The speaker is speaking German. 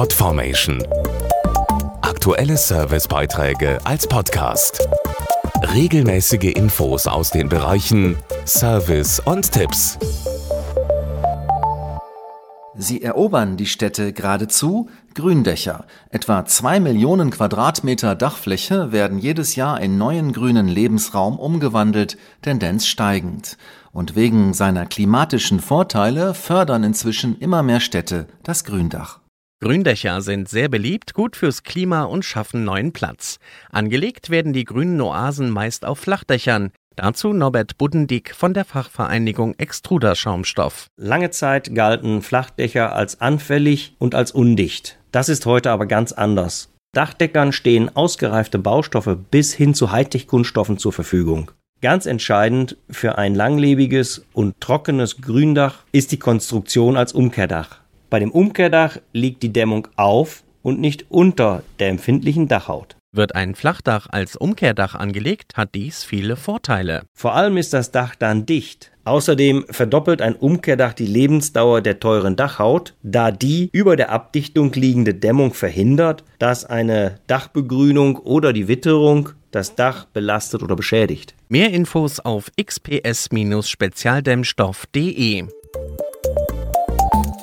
Podformation. Aktuelle Servicebeiträge als Podcast. Regelmäßige Infos aus den Bereichen Service und Tipps. Sie erobern die Städte geradezu Gründächer. Etwa zwei Millionen Quadratmeter Dachfläche werden jedes Jahr in neuen grünen Lebensraum umgewandelt, Tendenz steigend. Und wegen seiner klimatischen Vorteile fördern inzwischen immer mehr Städte das Gründach. Gründächer sind sehr beliebt, gut fürs Klima und schaffen neuen Platz. Angelegt werden die grünen Oasen meist auf Flachdächern. Dazu Norbert Buddendick von der Fachvereinigung Extruderschaumstoff. Lange Zeit galten Flachdächer als anfällig und als undicht. Das ist heute aber ganz anders. Dachdeckern stehen ausgereifte Baustoffe bis hin zu Hightech-Kunststoffen zur Verfügung. Ganz entscheidend für ein langlebiges und trockenes Gründach ist die Konstruktion als Umkehrdach. Bei dem Umkehrdach liegt die Dämmung auf und nicht unter der empfindlichen Dachhaut. Wird ein Flachdach als Umkehrdach angelegt, hat dies viele Vorteile. Vor allem ist das Dach dann dicht. Außerdem verdoppelt ein Umkehrdach die Lebensdauer der teuren Dachhaut, da die über der Abdichtung liegende Dämmung verhindert, dass eine Dachbegrünung oder die Witterung das Dach belastet oder beschädigt. Mehr Infos auf xps-spezialdämmstoff.de